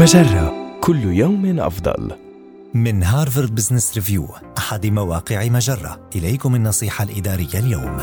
مجرة. كل يوم أفضل. من Harvard Business Review أحد مواقع مجرة. إليكم النصيحة الإدارية اليوم.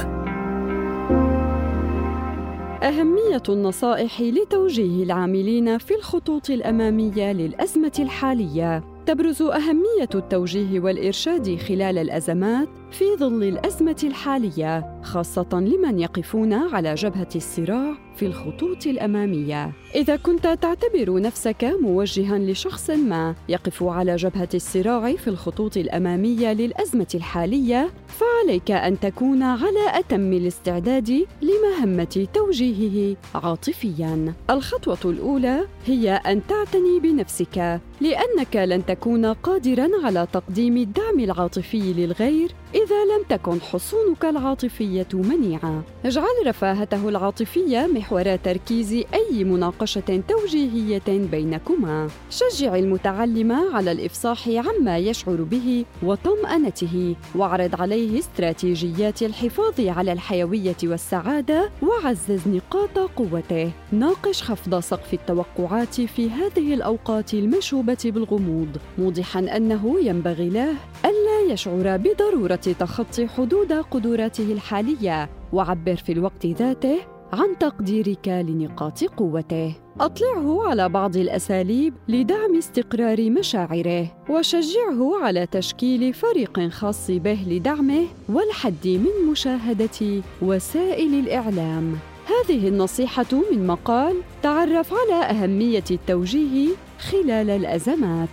أهمية النصائح لتوجيه العاملين في الخطوط الأمامية للأزمة الحالية. تبرز أهمية التوجيه والإرشاد خلال الأزمات في ظل الأزمة الحالية، خاصة لمن يقفون على جبهة الصراع في الخطوط الأمامية. إذا كنت تعتبر نفسك موجها لشخص ما يقف على جبهة الصراع في الخطوط الأمامية للأزمة الحالية، فعليك أن تكون على أتم الاستعداد لمهمة توجيهه عاطفياً. الخطوة الأولى هي أن تعتني بنفسك، لأنك لن تكون قادراً على تقديم الدعم العاطفي للغير إذا لم تكن حصونك العاطفية منيعة. اجعل رفاهته العاطفية محور تركيز أي مناقشة توجيهية بينكما. شجع المتعلم على الإفصاح عما يشعر به وطمأنته، واعرض عليه استراتيجيات الحفاظ على الحيوية والسعادة، وعزز نقاط قوته. ناقش خفض سقف التوقعات في هذه الأوقات المشوبة بالغموض، موضحا أنه ينبغي له ألا يشعر بضرورة تخطي حدود قدراته الحالية وعبر في الوقت ذاته عن تقديرك لنقاط قوته. أطلعه على بعض الأساليب لدعم استقرار مشاعره وشجعه على تشكيل فريق خاص به لدعمه والحد من مشاهدة وسائل الإعلام. هذه النصيحة من مقال تعرف على أهمية التوجيه خلال الأزمات.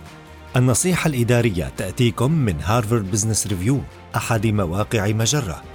النصيحة الإدارية تأتيكم من Harvard Business Review أحد مواقع مجرة.